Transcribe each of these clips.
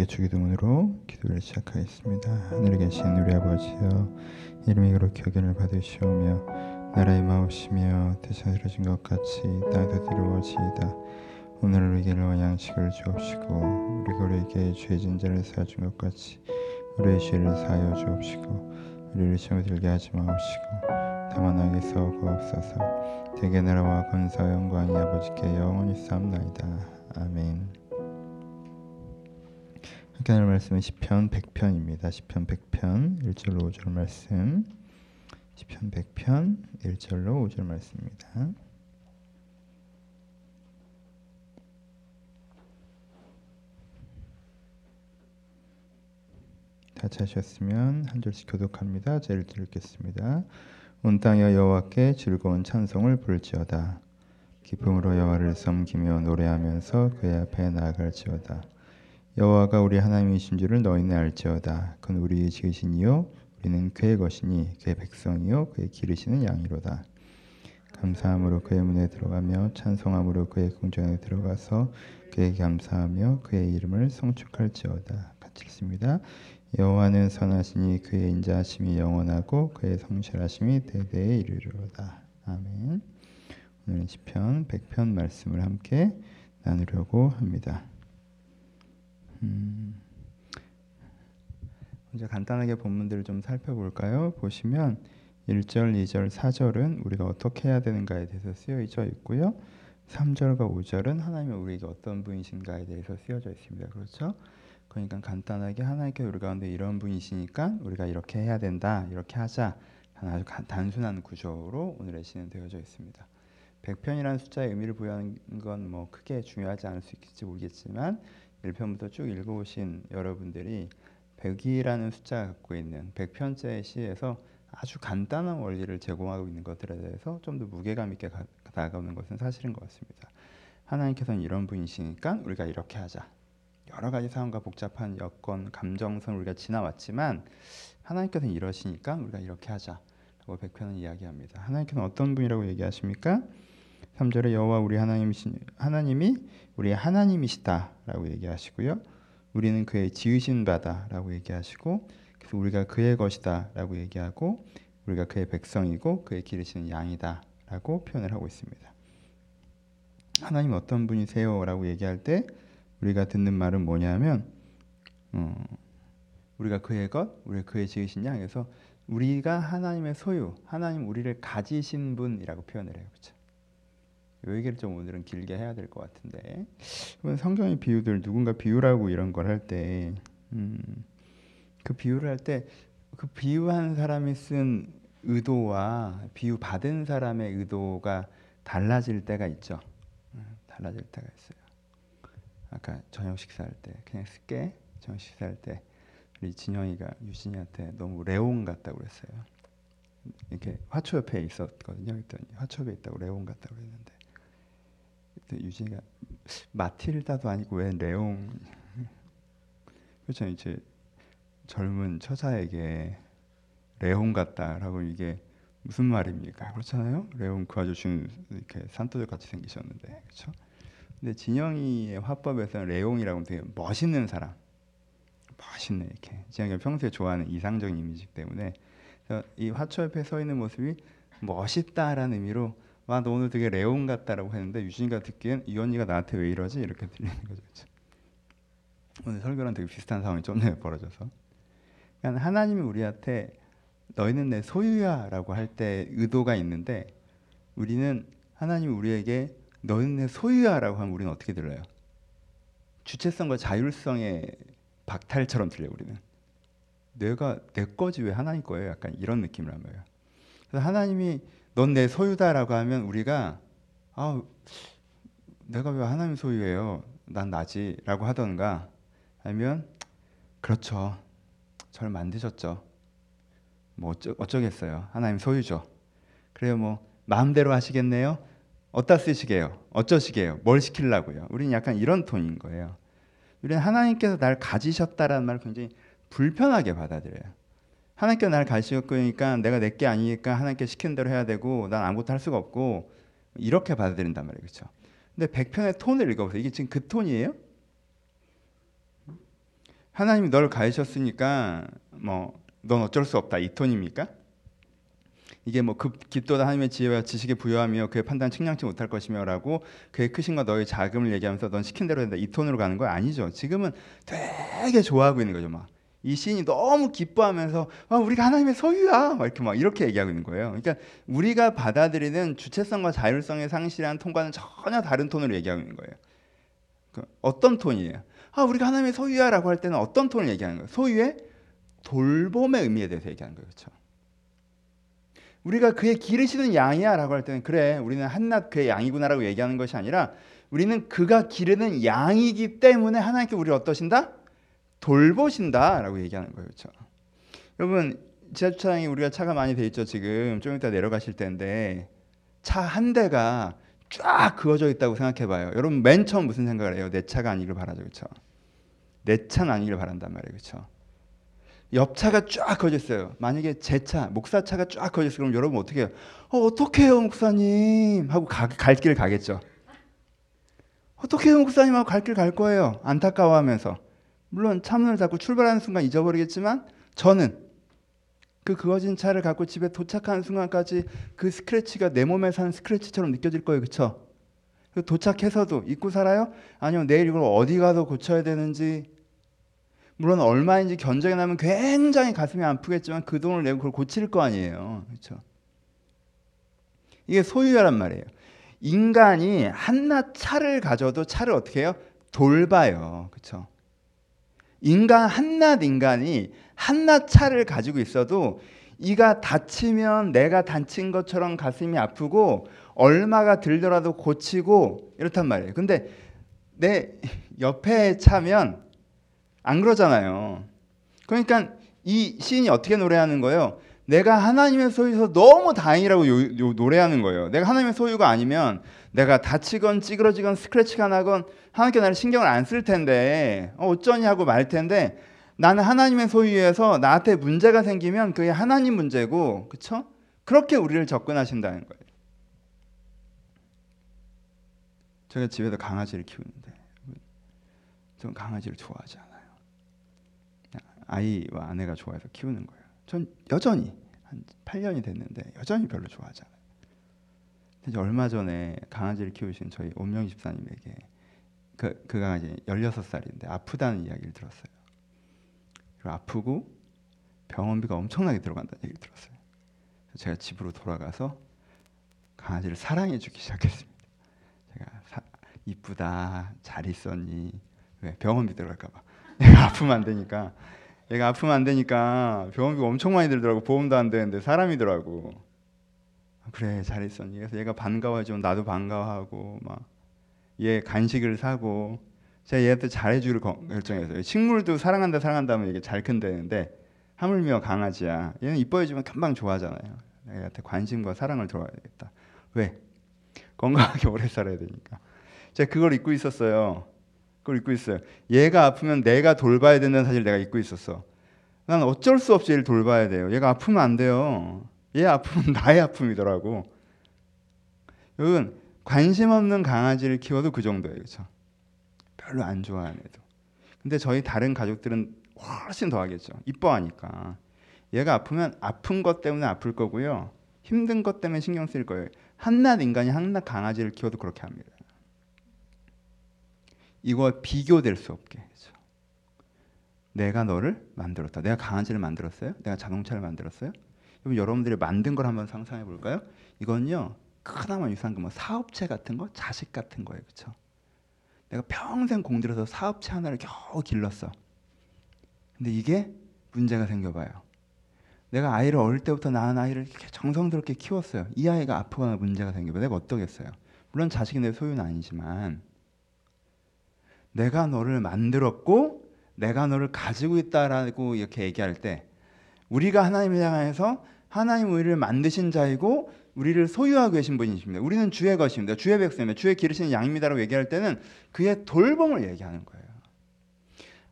함께 주기도문으로 기도를 시작하겠습니다. 하늘에 계신 우리 아버지여 이름이 그렇게 여김을 받으시오며 나라의 마옵시며 이루어진 것 같이 땅에도 이루어지이다. 오늘 우리에게 양식을 주옵시고 우리가 우리에게 죄진 자를 사준 것 같이 우리의 죄를 사하여 주옵시고 우리를 시험에 들게 하지 마옵시고 다만 악에서 구옵소서 대개 나라와 권사 영광이 아버지께 영원히 쌓나이다 아멘 나눌 말씀은 시편 100편입니다. 시편 100편 1절로 5절 말씀 시편 100편 1절로 5절 말씀입니다. 다 찾으셨으면 한 절씩 교독합니다. 제를 읽겠습니다. 온 땅여 여호와께 즐거운 찬송을 부를지어다. 기쁨으로 여호와를 섬기며 노래하면서 그의 앞에 나아갈지어다. 여호와가 우리 하나님이신 줄을 너희는 알지어다. 그는 우리의 지으신이요 우리는 그의 것이니 그의 백성이요 그의 기르시는 양이로다. 감사함으로 그의 문에 들어가며 찬송함으로 그의 궁전에 들어가서 그의 감사하며 그의 이름을 성축할지어다. 같이 읽습니다. 여호와는 선하시니 그의 인자하심이 영원하고 그의 성실하심이 대대에 이르리로다. 아멘. 오늘은 시편 100편 말씀을 함께 나누려고 합니다. 음, 먼저 간단하게 본문들을 좀 살펴볼까요? 보시면 1절, 2절, 4절은 우리가 어떻게 해야 되는가에 대해서 쓰여져 있고요. 3절과 5절은 하나님이 우리에게 어떤 분이신가에 대해서 쓰여져 있습니다. 그렇죠? 그러니까 간단하게 하나님께 우리 가운데 이런 분이시니까 우리가 이렇게 해야 된다, 이렇게 하자. 아주 단순한 구조로 오늘의 시는 되어져 있습니다. 100편이라는 숫자의 의미를 부여하는 건 뭐 크게 중요하지 않을 수 있을지 모르겠지만 1편부터 쭉 읽어오신 여러분들이 100이라는 숫자가 갖고 있는 100편째 시에서 아주 간단한 원리를 제공하고 있는 것들에 대해서 좀 더 무게감 있게 다가오는 것은 사실인 것 같습니다. 하나님께서는 이런 분이시니까 우리가 이렇게 하자. 여러 가지 상황과 복잡한 여건, 감정선 우리가 지나왔지만 하나님께서는 이러시니까 우리가 이렇게 하자라고 백편은 이야기합니다. 하나님께서는 어떤 분이라고 얘기하십니까? 3절에 여호와 우리 하나님이신 하나님이 우리 하나님이시다라고 얘기하시고요. 우리는 그의 지으신 바다라고 얘기하시고 그래서 우리가 그의 것이다라고 얘기하고 우리가 그의 백성이고 그의 기르시는 양이다라고 표현을 하고 있습니다. 하나님 어떤 분이세요라고 얘기할 때 우리가 듣는 말은 뭐냐면 어, 우리가 그의 것, 우리가 그의 지으신 양에서 우리가 하나님의 소유, 하나님 우리를 가지신 분이라고 표현을 해요. 그렇죠? 이 얘기를 좀 오늘은 길게 해야 될 것 같은데 성경의 비유들 누군가 비유라고 이런 걸 할때 음, 그 비유를 할 때 그 비유한 사람이 쓴 의도와 비유 받은 사람의 의도가 달라질 때가 있죠. 음, 달라질 때가 있어요. 아까 저녁 식사할 때 그냥 쓸게 저녁 식사할 때 우리 진영이가 유진이한테 너무 레옹 같다고 그랬어요. 이렇게 화초 옆에 있었거든요. 그랬더니 화초 옆에 있다고 레옹 같다고 그랬는데 유진이가 마틸다도 아니고 왜 레옹? 그렇죠. 이제 젊은 처자에게 레옹 같다라고 이게 무슨 말입니까? 그렇잖아요. 레옹 그 아저씨는 이렇게 산토들 같이 생기셨는데. 그렇죠? 근데 진영이의 화법에서는 레옹이라고 되게 멋있는 사람. 멋있네 이렇게. 진영이가 평소에 좋아하는 이상적인 이미지 때문에. 이 화초 옆에 서 있는 모습이 멋있다라는 의미로 와, 너 오늘 되게 레옹 같다라고 했는데 유진이가 듣기엔 이 언니가 나한테 왜 이러지? 이렇게 들리는 거죠. 그렇죠? 오늘 설교랑 되게 비슷한 상황이 좀 벌어져서. 그러니까 하나님이 우리한테 너희는 내 소유야라고 할 때 의도가 있는데 우리는 하나님이 우리에게 너희는 내 소유야라고 하면 우리는 어떻게 들려요? 주체성과 자율성의 박탈처럼 들려 우리는. 내가 내 거지 왜 하나님 거예요? 약간 이런 느낌을 한 거예요. 그래서 하나님이 넌 내 소유다라고 하면 우리가 아 내가 왜 하나님 소유예요? 난 나지라고 하던가 아니면 그렇죠. 저를 만드셨죠. 뭐 어쩌, 어쩌겠어요. 하나님 소유죠. 그래요 뭐 마음대로 하시겠네요. 어디다 쓰시게요? 어쩌시게요? 뭘 시키려고요? 우리는 약간 이런 톤인 거예요. 우리는 하나님께서 날 가지셨다라는 말을 굉장히 불편하게 받아들여요. 하나님께 나를 가르치니까 내가 내 게 아니니까 하나님께 시키는 대로 해야 되고 난 아무것도 할 수가 없고 이렇게 받아들인단 말이에요. 그렇죠? 근데 백편의 톤을 읽어보세요. 이게 지금 그 톤이에요? 하나님이 널 가르쳤으니까 뭐 넌 어쩔 수 없다 이 톤입니까? 이게 뭐 급 깊도다 하나님의 지혜와 지식에 부여하며 그의 판단 측량치 못할 것이며라고 그의 크신과 너의 자금을 얘기하면서 넌 시킨 대로 된다 이 톤으로 가는 거 아니죠. 지금은 되게 좋아하고 있는 거죠. 막 이 시인이 너무 기뻐하면서 아, 우리가 하나님의 소유야 막 이렇게 막 이렇게 얘기하고 있는 거예요. 그러니까 우리가 받아들이는 주체성과 자율성의 상실한 톤과는 전혀 다른 톤으로 얘기하고 있는 거예요. 그 어떤 톤이에요? 아 우리가 하나님의 소유야라고 할 때는 어떤 톤을 얘기하는 거예요? 소유의 돌봄의 의미에 대해서 얘기하는 거예요. 그렇죠? 우리가 그의 기르시는 양이야라고 할 때는 그래 우리는 한낱 그의 양이구나라고 얘기하는 것이 아니라 우리는 그가 기르는 양이기 때문에 하나님께 우리를 어떠신다? 돌보신다라고 얘기하는 거예요. 그렇죠? 여러분 지하 주차장에 우리가 차가 많이 돼 있죠. 지금 좀 이따 내려가실 텐데 차 한 대가 쫙 그어져 있다고 생각해 봐요. 여러분 맨 처음 무슨 생각을 해요? 내 차가 아니길 바라죠. 그렇죠? 내 차는 아니길 바란단 말이에요. 그렇죠? 옆 차가 쫙 그어져 있어요. 만약에 제 차, 목사 차가 쫙 그어져 있어요. 그럼 여러분 어떻게 해요? 어, 어떡해요, 목사님? 하고 가, 갈길 가겠죠. 어떡해요, 목사님? 하고 갈 길 갈 거예요. 안타까워하면서. 물론 차문을 닫고 출발하는 순간 잊어버리겠지만 저는 그 그어진 차를 갖고 집에 도착하는 순간까지 그 스크래치가 내 몸에 사는 스크래치처럼 느껴질 거예요. 그쵸? 도착해서도 잊고 살아요? 아니면 내일 이걸 어디 가서 고쳐야 되는지 물론 얼마인지 견적이 나면 굉장히 가슴이 아프겠지만 그 돈을 내고 그걸 고칠 거 아니에요. 그렇죠? 이게 소유야란 말이에요. 인간이 한낱 차를 가져도 차를 어떻게 해요? 돌봐요. 그렇죠? 인간 한낱 인간이 한낱 차를 가지고 있어도 이가 다치면 내가 다친 것처럼 가슴이 아프고 얼마가 들더라도 고치고 이렇단 말이에요. 근데 내 옆에 차면 안 그러잖아요. 그러니까 이 시인이 어떻게 노래하는 거예요? 내가 하나님의 소유에서 너무 다행이라고 요, 요, 노래하는 거예요. 내가 하나님의 소유가 아니면 내가 다치건 찌그러지건 스크래치가 나건 하나님께 나를 신경을 안 쓸 텐데 어, 어쩌니 하고 말 텐데 나는 하나님의 소유에서 나한테 문제가 생기면 그게 하나님 문제고 그렇죠? 그렇게 우리를 접근하신다는 거예요. 제가 집에서 강아지를 키우는데 전 강아지를 좋아하지 않아요. 아이와 아내가 좋아해서 키우는 거예요. 전 여전히 한 8년이 됐는데 여전히 별로 좋아하지 않아요. 얼마 전에 강아지를 키우신 저희 온명 집사님에게 그, 그 강아지 16살인데 아프다는 이야기를 들었어요. 그리고 아프고 병원비가 엄청나게 들어간다는 얘기를 들었어요. 제가 집으로 돌아가서 강아지를 사랑해 주기 시작했습니다. 제가 사, 이쁘다, 잘 있었니? 왜 병원비 들어갈까 봐. 아프면 안 되니까 얘가 아프면 안 되니까 병원비가 엄청 많이 들더라고. 보험도 안 되는데 사람이더라고. 그래 잘 있었니? 그래서 얘가 반가워하지만 나도 반가워하고 막 얘 간식을 사고 제가 얘한테 잘해주기로 결정했어요 식물도 사랑한다 사랑한다 하면 이게 잘 큰다는데 하물며 강아지야. 얘는 이뻐해주면 금방 좋아하잖아요. 얘한테 관심과 사랑을 줘야겠다. 왜? 건강하게 오래 살아야 되니까. 제가 그걸 잊고 있었어요 그걸 잊고 있어요. 얘가 아프면 내가 돌봐야 된다는 사실 내가 잊고 있었어. 난 어쩔 수 없이 얘를 돌봐야 돼요. 얘가 아프면 안 돼요. 얘 아프면 나의 아픔이더라고. 여러분 관심 없는 강아지를 키워도 그 정도예요. 그렇죠? 별로 안 좋아하는 애도. 근데 저희 다른 가족들은 훨씬 더 하겠죠. 이뻐하니까. 얘가 아프면 아픈 것 때문에 아플 거고요. 힘든 것 때문에 신경 쓸 거예요. 한낱 인간이 한낱 강아지를 키워도 그렇게 합니다. 이거 비교될 수 없게 해줘. 내가 너를 만들었다. 내가 강아지를 만들었어요? 내가 자동차를 만들었어요? 여러분 여러분들이 만든 걸 한번 상상해 볼까요? 이건요 크나마 유사한 거뭐 사업체 같은 거, 자식 같은 거예요, 그렇죠? 내가 평생 공들여서 사업체 하나를 겨우 길렀어. 근데 이게 문제가 생겨봐요. 내가 아이를 어릴 때부터 낳은 아이를 정성스럽게 키웠어요. 이 아이가 아프거나 문제가 생겨봐. 내가 어떠겠어요? 물론 자식이 내 소유는 아니지만 내가 너를 만들었고 내가 너를 가지고 있다라고 이렇게 얘기할 때 우리가 하나님을 향해서 하나님 우리를 만드신 자이고 우리를 소유하고 계신 분이십니다. 우리는 주의 것입니다. 주의 백성입니다. 주의 기르시는 양입니다라고 얘기할 때는 그의 돌봄을 얘기하는 거예요.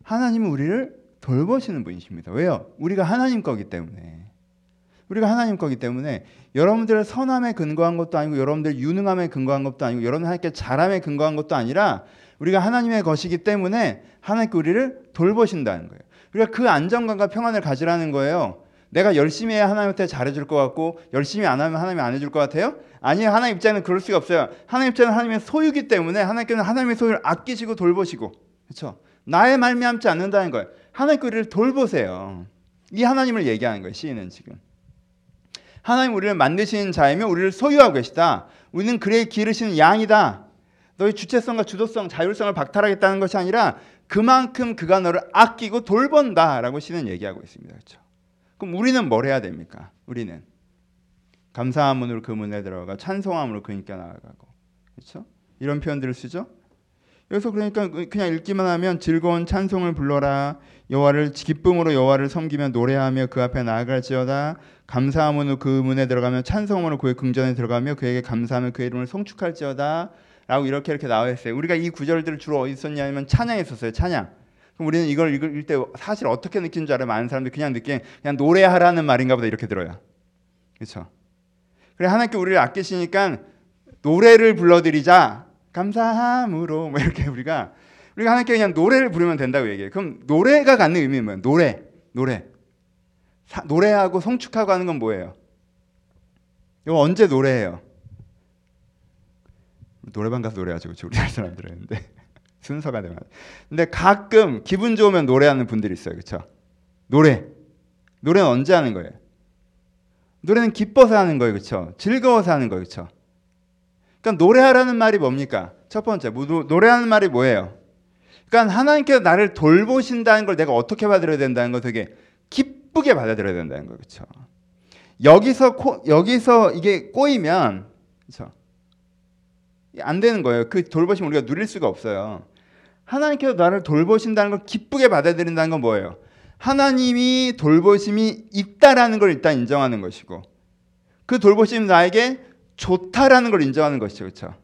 하나님은 우리를 돌보시는 분이십니다. 왜요? 우리가 하나님 거기 때문에. 우리가 하나님 거기 때문에 여러분들의 선함에 근거한 것도 아니고 여러분들 유능함에 근거한 것도 아니고 여러분 하나님께 잘함에 근거한 것도 아니라 우리가 하나님의 것이기 때문에 하나님께 우리를 돌보신다는 거예요. 우리가 그 안정감과 평안을 가지라는 거예요. 내가 열심히 해야 하나님한테 잘해줄 것 같고 열심히 안 하면 하나님이 안 해줄 것 같아요? 아니요. 하나님 입장에는 그럴 수가 없어요. 하나님 입장에는 하나님의 소유기 때문에 하나님께는 하나님의 소유를 아끼시고 돌보시고 그렇죠? 나의 말미암지 않는다는 거예요. 하나님 우리를 돌보세요. 이 하나님을 얘기하는 거예요. 시인은 지금. 하나님 우리를 만드신 자이며 우리를 소유하고 계시다. 우리는 그의 기르시는 양이다. 너의 주체성과 주도성, 자율성을 박탈하겠다는 것이 아니라 그만큼 그가 너를 아끼고 돌본다라고 시는 얘기하고 있습니다. 그렇죠? 그럼 우리는 뭘 해야 됩니까? 우리는 감사함으로 그 문에 들어가 찬송함으로 그니까 나아가고 그렇죠? 이런 표현들을 쓰죠. 여기서 그러니까 그냥 읽기만 하면 즐거운 찬송을 불러라 여호와를 기쁨으로 여호와를 섬기며 노래하며 그 앞에 나아갈지어다 감사함으로 그 문에 들어가면 찬송으로 그의 궁전에 들어가며 그에게 감사하며 그의 이름을 송축할지어다 라고 이렇게 이렇게 나와 있어요. 우리가 이 구절들을 주로 어디 썼냐면 찬양에 썼어요. 찬양. 그럼 우리는 이걸 읽을 때 사실 어떻게 느끼는 줄 알아요? 많은 사람들이 그냥 느끼 그냥 노래하라는 말인가 보다 이렇게 들어요. 그렇죠? 그래 하나님께 우리를 아끼시니까 노래를 불러드리자 감사함으로 뭐 이렇게 우리가 우리가 하나님께 그냥 노래를 부르면 된다고 얘기해요. 그럼 노래가 갖는 의미는 뭐예요? 노래, 노래. 사, 노래하고 성축하고 하는 건 뭐예요? 이거 언제 노래해요? 노래방 가서 노래하죠, 그렇죠? 우리나라 사람들은 근데 순서가 되면. 근데 가끔 기분 좋으면 노래하는 분들이 있어요, 그렇죠? 노래, 노래는 언제 하는 거예요? 노래는 기뻐서 하는 거예요, 그렇죠? 즐거워서 하는 거예요, 그렇죠? 그러니까 노래하라는 말이 뭡니까? 첫 번째, 노래하는 말이 뭐예요? 그러니까 하나님께서 나를 돌보신다는 걸 내가 어떻게 받아들여야 된다는 거 되게 기쁘게 받아들여야 된다는 거 그렇죠? 여기서 코, 여기서 이게 꼬이면 그렇죠? 안 되는 거예요. 그 돌보심 우리가 누릴 수가 없어요. 하나님께서 나를 돌보신다는 걸 기쁘게 받아들인다는 건 뭐예요? 하나님이 돌보심이 있다라는 걸 일단 인정하는 것이고 그 돌보심이 나에게 좋다라는 걸 인정하는 것이죠. 그렇죠?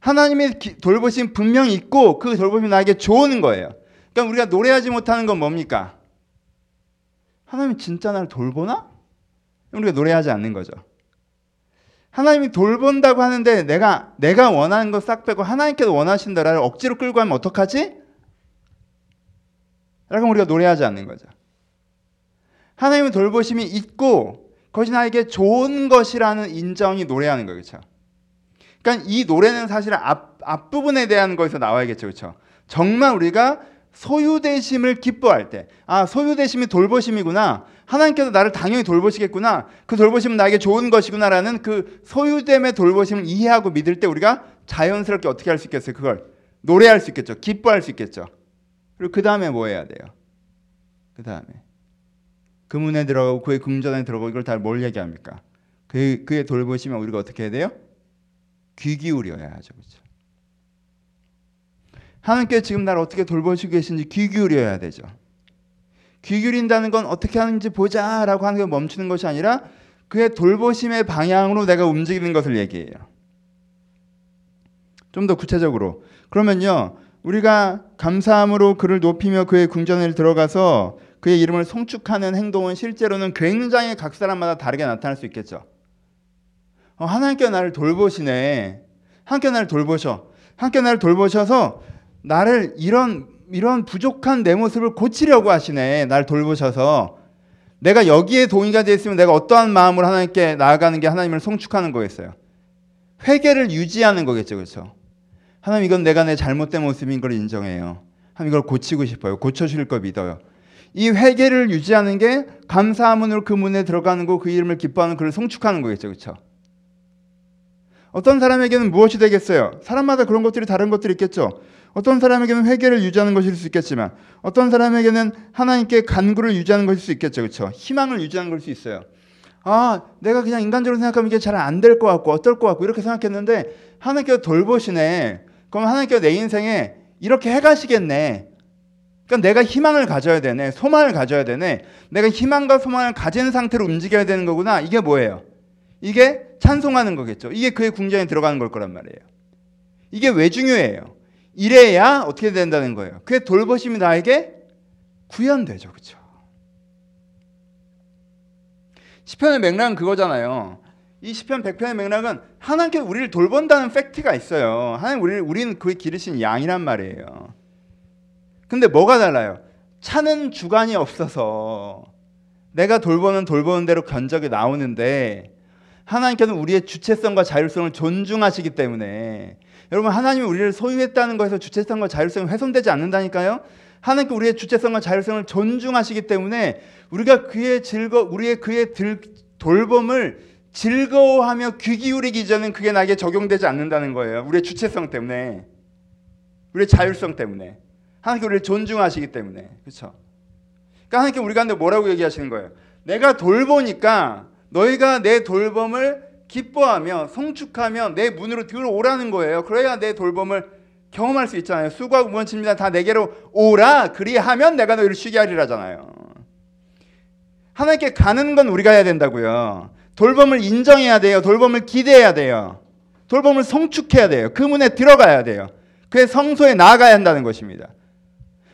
하나님의 돌보심 분명히 있고 그 돌보심이 나에게 좋은 거예요. 그러니까 우리가 노래하지 못하는 건 뭡니까? 하나님 진짜 나를 돌보나? 우리가 노래하지 않는 거죠. 하나님이 돌본다고 하는데 내가 내가 원하는 거 싹 빼고 하나님께서 원하신 나를 억지로 끌고 가면 어떡하지? 라고 우리가 노래하지 않는 거죠. 하나님의 돌보심이 있고 그것이 나에게 좋은 것이라는 인정이 노래하는 거예요. 그렇죠? 그러니까 이 노래는 사실 앞, 앞부분에 대한 거에서 나와야겠죠. 그렇죠? 정말 우리가 소유되심을 기뻐할 때, 아, 소유되심이 돌보심이구나. 하나님께서 나를 당연히 돌보시겠구나. 그 돌보심은 나에게 좋은 것이구나라는 그 소유됨의 돌보심을 이해하고 믿을 때 우리가 자연스럽게 어떻게 할 수 있겠어요? 그걸 노래할 수 있겠죠. 기뻐할 수 있겠죠. 그리고 그 다음에 뭐 해야 돼요? 그 다음에 그 문에 들어가고 그의 궁전에 들어가고 이걸 다 뭘 얘기합니까? 그, 그의 돌보시면 우리가 어떻게 해야 돼요? 귀 기울여야 하죠. 그렇죠? 하나님께 지금 나를 어떻게 돌보시고 계신지 귀 기울여야 되죠. 귀 기울인다는 건 어떻게 하는지 보자라고 하는 게 멈추는 것이 아니라 그의 돌보심의 방향으로 내가 움직이는 것을 얘기해요. 좀 더 구체적으로 그러면요 우리가 감사함으로 그를 높이며 그의 궁전에 들어가서 그의 이름을 송축하는 행동은 실제로는 굉장히 각 사람마다 다르게 나타날 수 있겠죠. 어, 하나님께 나를 돌보시네. 하나님께 나를 돌보셔. 하나님께 나를 돌보셔서 나를 이런 이런 부족한 내 모습을 고치려고 하시네. 날 돌보셔서 내가 여기에 동의가 되었으면 내가 어떠한 마음으로 하나님께 나아가는 게 하나님을 송축하는 거겠어요. 회개를 유지하는 거겠죠, 그렇죠? 하나님 이건 내가 내 잘못된 모습인 걸 인정해요. 하나님 이걸 고치고 싶어요. 고쳐 주실 걸 믿어요. 이 회개를 유지하는 게 감사함으로 그 문에 들어가는 거, 그 이름을 기뻐하는 그를 송축하는 거겠죠, 그렇죠? 어떤 사람에게는 무엇이 되겠어요? 사람마다 그런 것들이 다른 것들이 있겠죠. 어떤 사람에게는 회개를 유지하는 것일 수 있겠지만 어떤 사람에게는 하나님께 간구를 유지하는 것일 수 있겠죠. 그렇죠? 희망을 유지하는 걸 수 있어요. 아, 내가 그냥 인간적으로 생각하면 이게 잘 안 될 것 같고 어떨 것 같고 이렇게 생각했는데 하나님께서 돌보시네. 그럼 하나님께서 내 인생에 이렇게 해 가시겠네. 그러니까 내가 희망을 가져야 되네. 소망을 가져야 되네. 내가 희망과 소망을 가진 상태로 움직여야 되는 거구나. 이게 뭐예요? 이게 찬송하는 거겠죠. 이게 그의 궁전에 들어가는 걸 거란 말이에요. 이게 왜 중요해요? 이래야 어떻게 된다는 거예요. 그의 돌보심이 나에게 구현되죠. 그렇죠? 시편의 맥락은 그거잖아요. 이 시편 100편의 맥락은 하나님께서 우리를 돌본다는 팩트가 있어요. 하나님 우리를 우리는 그의 기르신 양이란 말이에요. 근데 뭐가 달라요? 차는 주관이 없어서 내가 돌보는 돌보는 대로 견적이 나오는데 하나님께서는 우리의 주체성과 자율성을 존중하시기 때문에 여러분 하나님이 우리를 소유했다는 것에서 주체성과 자율성이 훼손되지 않는다니까요. 하나님께 우리의 주체성과 자율성을 존중하시기 때문에 우리가 그의 즐거 우리의 그의 들, 돌봄을 즐거워하며 귀 기울이기 전엔 그게 나에게 적용되지 않는다는 거예요. 우리의 주체성 때문에. 우리의 자율성 때문에. 하나님께 우리를 존중하시기 때문에. 그렇죠? 그러니까 하나님께 우리 가운데 뭐라고 얘기하시는 거예요? 내가 돌보니까 너희가 내 돌봄을 기뻐하며 성축하며 내 문으로 들어오라는 거예요. 그래야 내 돌봄을 경험할 수 있잖아요. 수고하고 무언칩니다. 다 내게로 오라. 그리하면 내가 너희를 쉬게 하리라잖아요. 하나님께 가는 건 우리가 해야 된다고요. 돌봄을 인정해야 돼요. 돌봄을 기대해야 돼요. 돌봄을 성축해야 돼요. 그 문에 들어가야 돼요. 그의 성소에 나아가야 한다는 것입니다.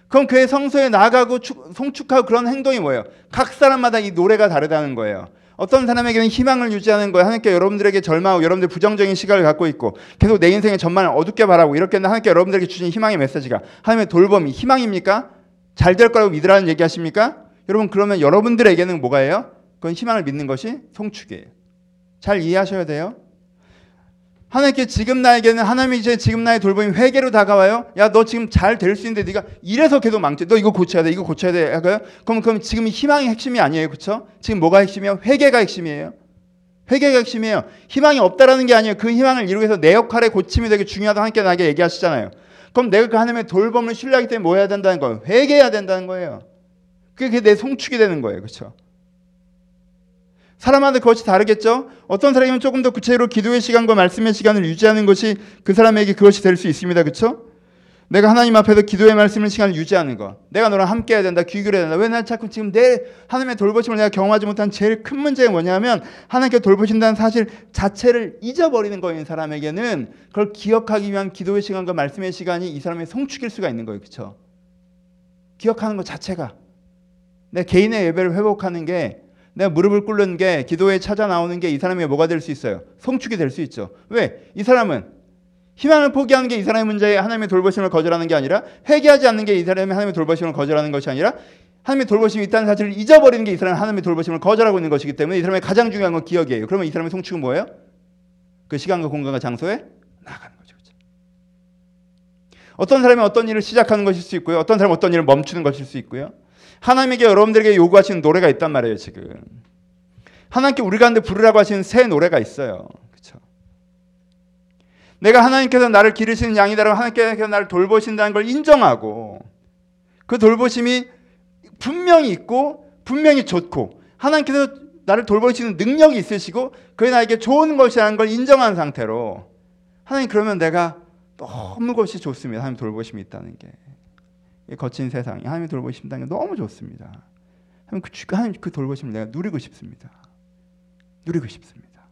그럼 그의 성소에 나가고 성축하고 그런 행동이 뭐예요? 각 사람마다 이 노래가 다르다는 거예요. 어떤 사람에게는 희망을 유지하는 거예요. 하나님께 여러분들에게 절망하고 여러분들 부정적인 시각을 갖고 있고 계속 내 인생의 전망을 어둡게 바라고 이렇게 하나님께 여러분들에게 주신 희망의 메시지가 하나님의 돌봄이 희망입니까? 잘 될 거라고 믿으라는 얘기 하십니까? 여러분 그러면 여러분들에게는 뭐가 예요? 그건 희망을 믿는 것이 송축이에요. 잘 이해하셔야 돼요. 하나님께 지금 나에게는 하나님이 이제 지금 나의 돌봄이 회개로 다가와요. 야, 너 지금 잘 될 수 있는데 네가 이래서 계속 망치. 너 이거 고쳐야 돼. 이거 고쳐야 돼. 그럼 그럼 지금 희망이 핵심이 아니에요. 그렇죠? 지금 뭐가 핵심이에요? 회개가 핵심이에요. 회개가 핵심이에요. 희망이 없다라는 게 아니에요. 그 희망을 이루기 위해서 내 역할의 고침이 되게 중요하다 하나님께 나에게 얘기하시잖아요. 그럼 내가 그 하나님의 돌봄을 신뢰하기 때문에 뭐 해야 된다는 거예요? 회개해야 된다는 거예요. 그게 내 송축이 되는 거예요. 그렇죠? 사람마다 그것이 다르겠죠? 어떤 사람이면 조금 더 구체적으로 기도의 시간과 말씀의 시간을 유지하는 것이 그 사람에게 그것이 될 수 있습니다. 그렇죠? 내가 하나님 앞에서 기도의 말씀의 시간을 유지하는 것. 내가 너랑 함께 해야 된다. 귀 기울여야 된다. 왜 난 자꾸 지금 내 하나님의 돌보심을 내가 경험하지 못한 제일 큰 문제가 뭐냐면 하나님께 돌보신다는 사실 자체를 잊어버리는 거인 사람에게는 그걸 기억하기 위한 기도의 시간과 말씀의 시간이 이 사람의 성축일 수가 있는 거예요. 그렇죠? 기억하는 것 자체가 내 개인의 예배를 회복하는 게 내가 무릎을 꿇는 게 기도에 찾아 나오는 게 이 사람의 뭐가 될 수 있어요? 성축이 될 수 있죠. 왜? 이 사람은 희망을 포기하는 게 이 사람의 문제에 하나님의 돌보심을 거절하는 게 아니라 회개하지 않는 게 이 사람의 하나님의 돌보심을 거절하는 것이 아니라 하나님의 돌보심이 있다는 사실을 잊어버리는 게 이 사람의 하나님의 돌보심을 거절하고 있는 것이기 때문에 이 사람의 가장 중요한 건 기억이에요. 그러면 이 사람의 성축은 뭐예요? 그 시간과 공간과 장소에 나가는 거죠. 어떤 사람이 어떤 일을 시작하는 것일 수 있고요. 어떤 사람은 어떤 일을 멈추는 것일 수 있고요. 하나님에게 여러분들에게 요구하시는 노래가 있단 말이에요, 지금. 하나님께 우리 가운데 부르라고 하시는 새 노래가 있어요. 내가 하나님께서 나를 기르시는 양이다라고 하나님께서 나를 돌보신다는 걸 인정하고 그 돌보심이 분명히 있고 분명히 좋고 하나님께서 나를 돌보시는 능력이 있으시고 그게 나에게 좋은 것이라는 걸 인정한 상태로 하나님 그러면 내가 너무 것이 좋습니다. 하나님 돌보심이 있다는 게. 거친 세상이 하나님의 돌보심다는 게 너무 좋습니다. 하나님 그, 하나님 그 돌보심을 내가 누리고 싶습니다. 누리고 싶습니다.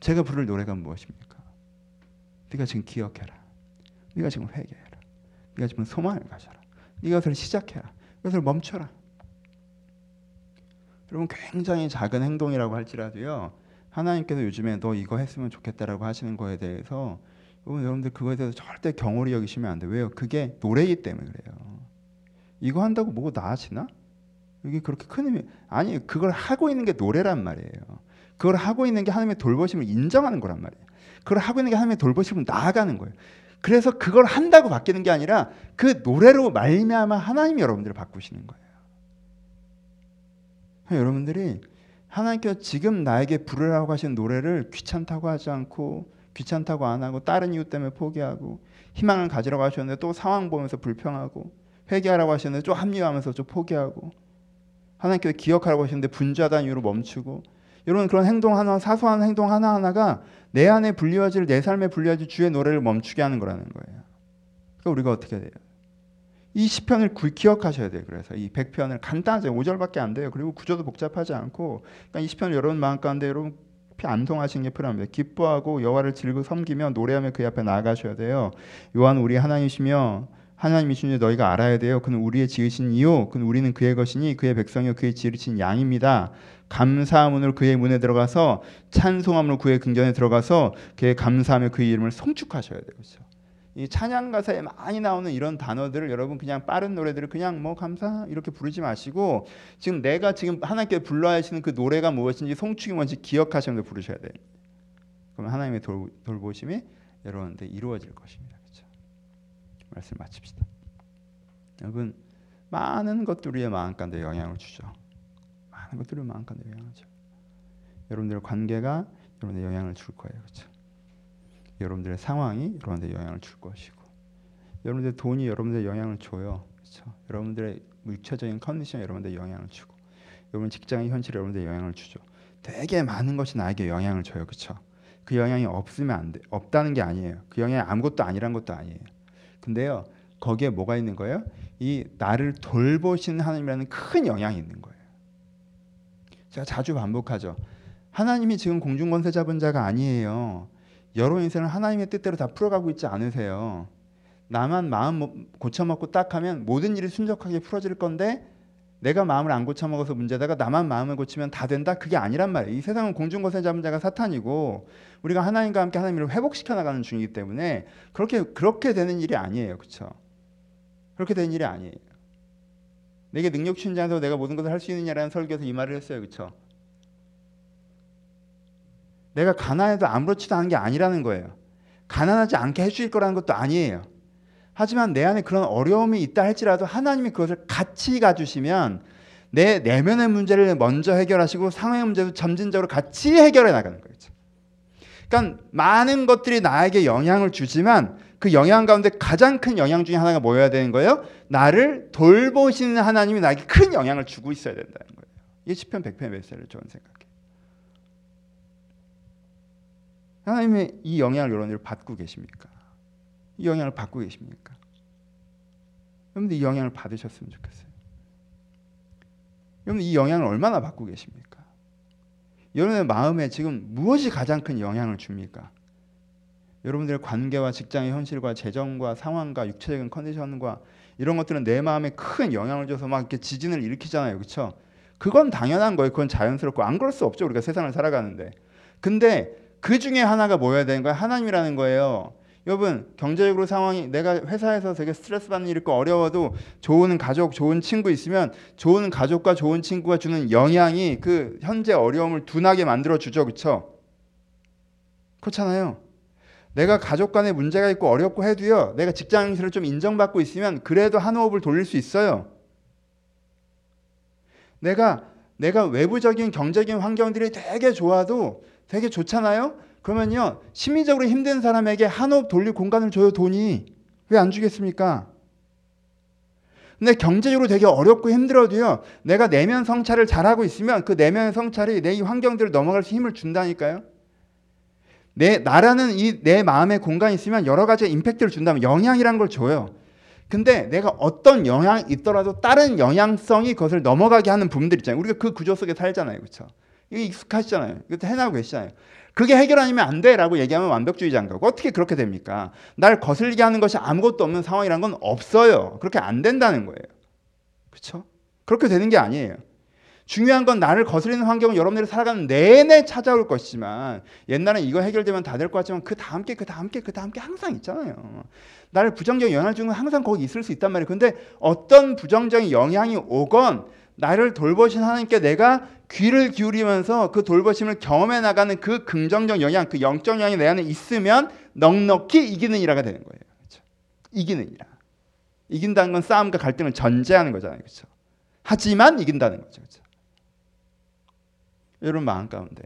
제가 부를 노래가 무엇입니까? 네가 지금 기억해라. 네가 지금 회개해라. 네가 지금 소망을 가져라. 네가 그것을 시작해라. 그것을 멈춰라. 여러분 굉장히 작은 행동이라고 할지라도요. 하나님께서 요즘에 너 이거 했으면 좋겠다라고 하시는 거에 대해서 여러분들 그거에 대해서 절대 경홀히 여기시면 안 돼요. 왜요? 그게 노래이기 때문에 그래요. 이거 한다고 뭐가 나아지나? 이게 그렇게 큰 의미 아니 그걸 하고 있는 게 노래란 말이에요. 그걸 하고 있는 게 하나님의 돌보심을 인정하는 거란 말이에요. 그걸 하고 있는 게 하나님의 돌보심을 나아가는 거예요. 그래서 그걸 한다고 바뀌는 게 아니라 그 노래로 말미암아 하나님이 여러분들을 바꾸시는 거예요. 여러분들이 하나님께서 지금 나에게 부르라고 하신 노래를 귀찮다고 하지 않고 귀찮다고 안 하고 다른 이유 때문에 포기하고 희망을 가지라고 하셨는데 또 상황 보면서 불평하고 회개하라고 하셨는데 좀 합리화하면서 좀 포기하고 하나님께서 기억하라고 하셨는데 분주하다는 이유로 멈추고 이런 그런 행동 하나 사소한 행동 하나 하나가 내 안에 불리워질 내 삶에 불리워질 주의 노래를 멈추게 하는 거라는 거예요. 그러니까 우리가 어떻게 돼요? 이 시편을 기억하셔야 돼요. 그래서 이 100편을 간단하게 5절밖에 안 돼요. 그리고 구조도 복잡하지 않고 그러니까 이 시편을 여러분 마음 가운데 여러분 암송하시는 게 필요합니다. 기뻐하고 여호와를 즐거 섬기며 노래하며 그 앞에 나아가셔야 돼요. 요한 우리 하나님이시며 하나님이 주님 너희가 알아야 돼요. 그는 우리의 지으신 이요, 그는 우리는 그의 것이니 그의 백성이요 그의 지으신 양입니다. 감사함으로 그의 문에 들어가서 찬송함으로 그의 궁전에 들어가서 그의 감사하며 그의 이름을 송축하셔야 돼요. 그렇죠? 이 찬양 가사에 많이 나오는 이런 단어들을 여러분 그냥 빠른 노래들을 그냥 뭐 감사 이렇게 부르지 마시고 지금 내가 지금 하나님께 불러야 하시는 그 노래가 무엇인지 송축이 뭔지 기억하시면서 부르셔야 돼요. 그럼 하나님의 돌, 돌보심이 여러분한테 이루어질 것입니다. 말씀 마칩시다. 여러분 많은 것들이 마음 가운데 영향을 주죠. 많은 것들이 마음 가운데 영향을 줘. 여러분들의 관계가 여러분들 영향을 줄 거예요. 그렇죠? 여러분들의 상황이 여러분들 영향을 줄 것이고 여러분들 돈이 여러분들 영향을 줘요. 그렇죠? 여러분들의 육체적인 컨디션 여러분들 영향을 주고 여러분 직장의 현실이 여러분들 영향을 주죠. 되게 많은 것이 나에게 영향을 줘요. 그렇죠? 그 영향이 없으면 안 돼. 없다는 게 아니에요. 그 영향이 아무것도 아니란 것도 아니에요. 근데요. 거기에 뭐가 있는 거예요? 이 나를 돌보시는 하나님이라는 큰 영향이 있는 거예요. 제가 자주 반복하죠. 하나님이 지금 공중권세 잡은 자가 아니에요. 여러 인생을 하나님의 뜻대로 다 풀어가고 있지 않으세요. 나만 마음 고쳐먹고 딱 하면 모든 일이 순적하게 풀어질 건데 내가 마음을 안 고쳐먹어서 문제다가 나만 마음을 고치면 다 된다? 그게 아니란 말이에요. 이 세상은 공중거세 잡은 자가 사탄이고 우리가 하나님과 함께 하나님을 회복시켜 나가는 중이기 때문에 그렇게 그렇게 되는 일이 아니에요. 그렇죠? 그렇게 되는 일이 아니에요. 내게 능력 신자에서 내가 모든 것을 할 수 있느냐라는 설교에서 이 말을 했어요. 그렇죠? 내가 가난해도 아무렇지도 않은 게 아니라는 거예요. 가난하지 않게 해주실 거라는 것도 아니에요. 하지만 내 안에 그런 어려움이 있다 할지라도 하나님이 그것을 같이 가주시면 내 내면의 문제를 먼저 해결하시고 상황의 문제도 점진적으로 같이 해결해 나가는 거예요. 그러니까 많은 것들이 나에게 영향을 주지만 그 영향 가운데 가장 큰 영향 중에 하나가 뭐여야 되는 거예요? 나를 돌보시는 하나님이 나에게 큰 영향을 주고 있어야 된다는 거예요. 이게 시편 100편의 메시지를 저는 생각해요. 하나님의 이 영향을 여러분들 받고 계십니까? 이 영향을 받고 계십니까? 여러분들 이 영향을 받으셨으면 좋겠어요. 여러분 이 영향을 얼마나 받고 계십니까? 여러분의 마음에 지금 무엇이 가장 큰 영향을 줍니까? 여러분들의 관계와 직장의 현실과 재정과 상황과 육체적인 컨디션과 이런 것들은 내 마음에 큰 영향을 줘서 막 이렇게 지진을 일으키잖아요. 그렇죠? 그건 당연한 거예요. 그건 자연스럽고 안 그럴 수 없죠. 우리가 세상을 살아가는데. 근데 그 중에 하나가 뭐여야 되는 거예요? 하나님이라는 거예요. 여러분 경제적으로 상황이 내가 회사에서 되게 스트레스 받는 일 있고 어려워도 좋은 가족, 좋은 친구 있으면 좋은 가족과 좋은 친구가 주는 영향이 그 현재 어려움을 둔하게 만들어 주죠, 그렇죠? 그렇잖아요. 내가 가족 간에 문제가 있고 어렵고 해도요, 내가 직장에서 좀 인정받고 있으면 그래도 한 호흡을 돌릴 수 있어요. 내가 내가 외부적인 경제적인 환경들이 되게 좋아도 되게 좋잖아요. 그러면요 심리적으로 힘든 사람에게 한호흡 돌릴 공간을 줘요 돈이 왜 안 주겠습니까? 근데 경제적으로 되게 어렵고 힘들어도요 내가 내면 성찰을 잘하고 있으면 그 내면 성찰이 내 이 환경들을 넘어갈 수 힘을 준다니까요. 내 나라는 이 내 마음의 공간이 있으면 여러 가지 임팩트를 준다면 영향이란 걸 줘요. 근데 내가 어떤 영향이 있더라도 다른 영향성이 그것을 넘어가게 하는 부분들 있잖아요. 우리가 그 구조 속에 살잖아요. 그렇죠? 이게 익숙하시잖아요. 이것도 해나가고 계시잖아요. 그게 해결 아니면 안 돼라고 얘기하면 완벽주의자인 거고 어떻게 그렇게 됩니까? 날 거슬리게 하는 것이 아무것도 없는 상황이란 건 없어요. 그렇게 안 된다는 거예요. 그렇죠? 그렇게 되는 게 아니에요. 중요한 건 나를 거스리는 환경은 여러분들이 살아가는 내내 찾아올 것이지만 옛날엔 이거 해결되면 다 될 것 같지만 그 다음 게 그 다음 게 그 다음 게 항상 있잖아요. 나를 부정적인 영향을 주는 건 항상 거기 있을 수 있단 말이에요. 근데 어떤 부정적인 영향이 오건 나를 돌보신 하나님께 내가 귀를 기울이면서 그 돌보심을 경험해 나가는 그 긍정적 영향, 그 영적 영향이 내 안에 있으면 넉넉히 이기는 이라가 되는 거예요. 그렇죠? 이기는 이라. 이긴다는 건 싸움과 갈등을 전제하는 거잖아요. 그렇죠? 하지만 이긴다는 거죠. 그렇죠? 여러분 마음 가운데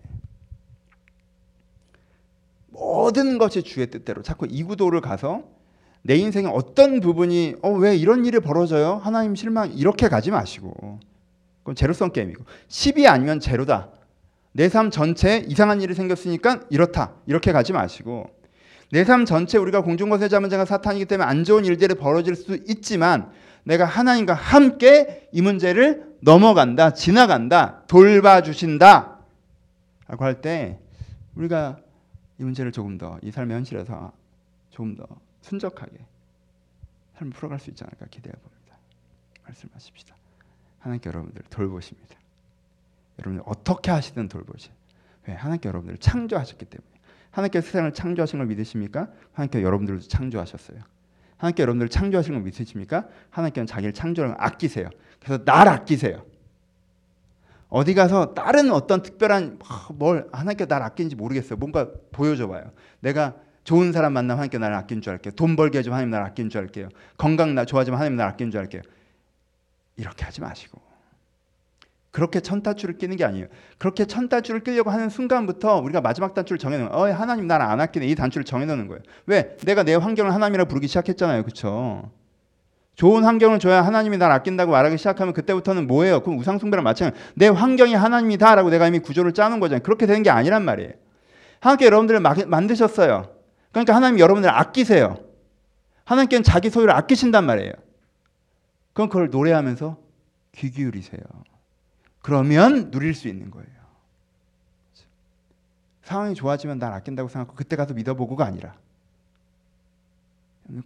모든 것이 주의 뜻대로 자꾸 이 구도를 가서 내 인생의 어떤 부분이 어 왜 이런 일이 벌어져요? 하나님 실망 이렇게 가지 마시고 그럼 제로성 게임이고 10이 아니면 제로다. 내 삶 전체에 이상한 일이 생겼으니까 이렇다. 이렇게 가지 마시고 내 삶 전체 우리가 공중거세 문제가 사탄이기 때문에 안 좋은 일들이 벌어질 수 있지만 내가 하나님과 함께 이 문제를 넘어간다, 지나간다, 돌봐주신다. 라고 할 때 우리가 이 문제를 조금 더 이 삶의 현실에서 조금 더 순적하게 삶을 풀어갈 수 있지 않을까 기대해 봅니다. 말씀하십시다. 하나님께 여러분들 돌보십니다. 여러분들 어떻게 하시든 돌보시. 왜? 하나님께 여러분들을 창조하셨기 때문에. 하나님께 세상을 창조하신 걸 믿으십니까? 하나님께 여러분들도 창조하셨어요. 하나님께 여러분들을 창조하신 걸 믿으십니까? 하나님께는 자기를 창조하는 걸 아끼세요. 그래서 날 아끼세요. 어디 가서 다른 어떤 특별한 뭘 하나님께 날 아끼는지 모르겠어요. 뭔가 보여줘 봐요. 내가 좋은 사람 만나면 하나님께 나를 아끼는 줄 알게요. 돈 벌게 해주면 하나님 나를 아끼는 줄 알게요. 건강 나 좋아지면 하나님 나를 아끼는 줄 알게요. 이렇게 하지 마시고 그렇게 천 단추를 끼는 게 아니에요. 그렇게 천 단추를 끼려고 하는 순간부터 우리가 마지막 단추를 정해놓은 어 하나님 나를 안 아끼네 이 단추를 정해놓는 거예요. 왜? 내가 내 환경을 하나님이라 부르기 시작했잖아요. 그렇죠? 좋은 환경을 줘야 하나님이 날 아낀다고 말하기 시작하면 그때부터는 뭐예요? 그럼 우상숭배랑 마찬가지. 내 환경이 하나님이다라고 내가 이미 구조를 짜는 거잖아요. 그렇게 되는 게 아니란 말이에요. 하나님께 여러분들을 만드셨어요. 그러니까 하나님 여러분들 아끼세요. 하나님께는 자기 소유를 아끼신단 말이에요. 그럼 그걸 노래하면서 귀 기울이세요. 그러면 누릴 수 있는 거예요. 상황이 좋아지면 날 아낀다고 생각하고 그때 가서 믿어보고가 아니라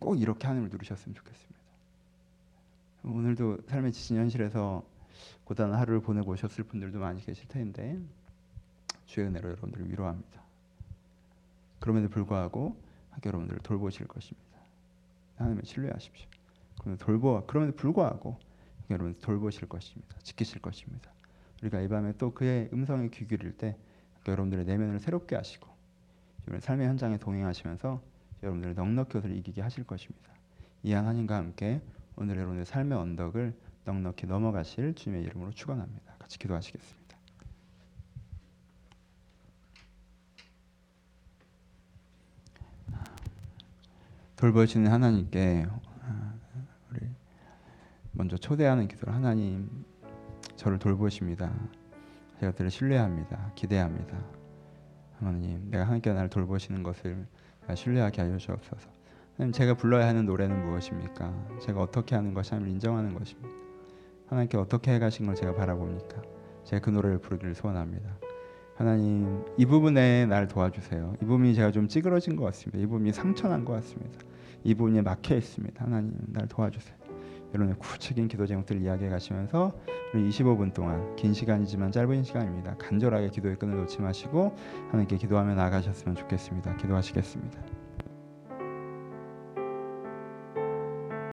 꼭 이렇게 하나님을 누리셨으면 좋겠습니다. 오늘도 삶의 지친 현실에서 고단한 하루를 보내고 오셨을 분들도 많이 계실 텐데 주의 은혜로 여러분들을 위로합니다. 그럼에도 불구하고 여러분들을 돌보실 것입니다. 하나님을 신뢰하십시오. 그러면 돌보 그럼에도 불구하고 여러분 돌보실 것입니다. 지키실 것입니다. 우리가 이 밤에 또 그의 음성에 귀 기울일 때 여러분들의 내면을 새롭게 하시고 삶의 현장에 동행하시면서 여러분들의 넉넉히 옷을 이기게 하실 것입니다. 이 하나님과 함께 오늘 여러분의 삶의 언덕을 넉넉히 넘어가실 주님의 이름으로 축원합니다. 같이 기도하시겠습니다. 돌보시는 하나님께 먼저 초대하는 기도를 하나님 저를 돌보십니다. 제가 들을 신뢰합니다. 기대합니다. 하나님, 내가 하나님께 나를 돌보시는 것을 신뢰하게 하여 주옵소서. 하나님, 제가 불러야 하는 노래는 무엇입니까? 제가 어떻게 하는 것이 하나님을 인정하는 것입니다. 하나님께 어떻게 해가신 걸 제가 바라봅니까? 제가 그 노래를 부르기를 소원합니다. 하나님, 이 부분에 날 도와주세요. 이 부분이 제가 좀 찌그러진 것 같습니다. 이 부분이 상처난 것 같습니다. 이 부분이 막혀 있습니다. 하나님, 날 도와주세요. 여러분의 구체적인 기도 제목들을 이야기해 가시면서 우리 25분 동안 긴 시간이지만 짧은 시간입니다. 간절하게 기도의 끈을 놓지 마시고 하나님께 기도하며 나가셨으면 좋겠습니다. 기도하시겠습니다.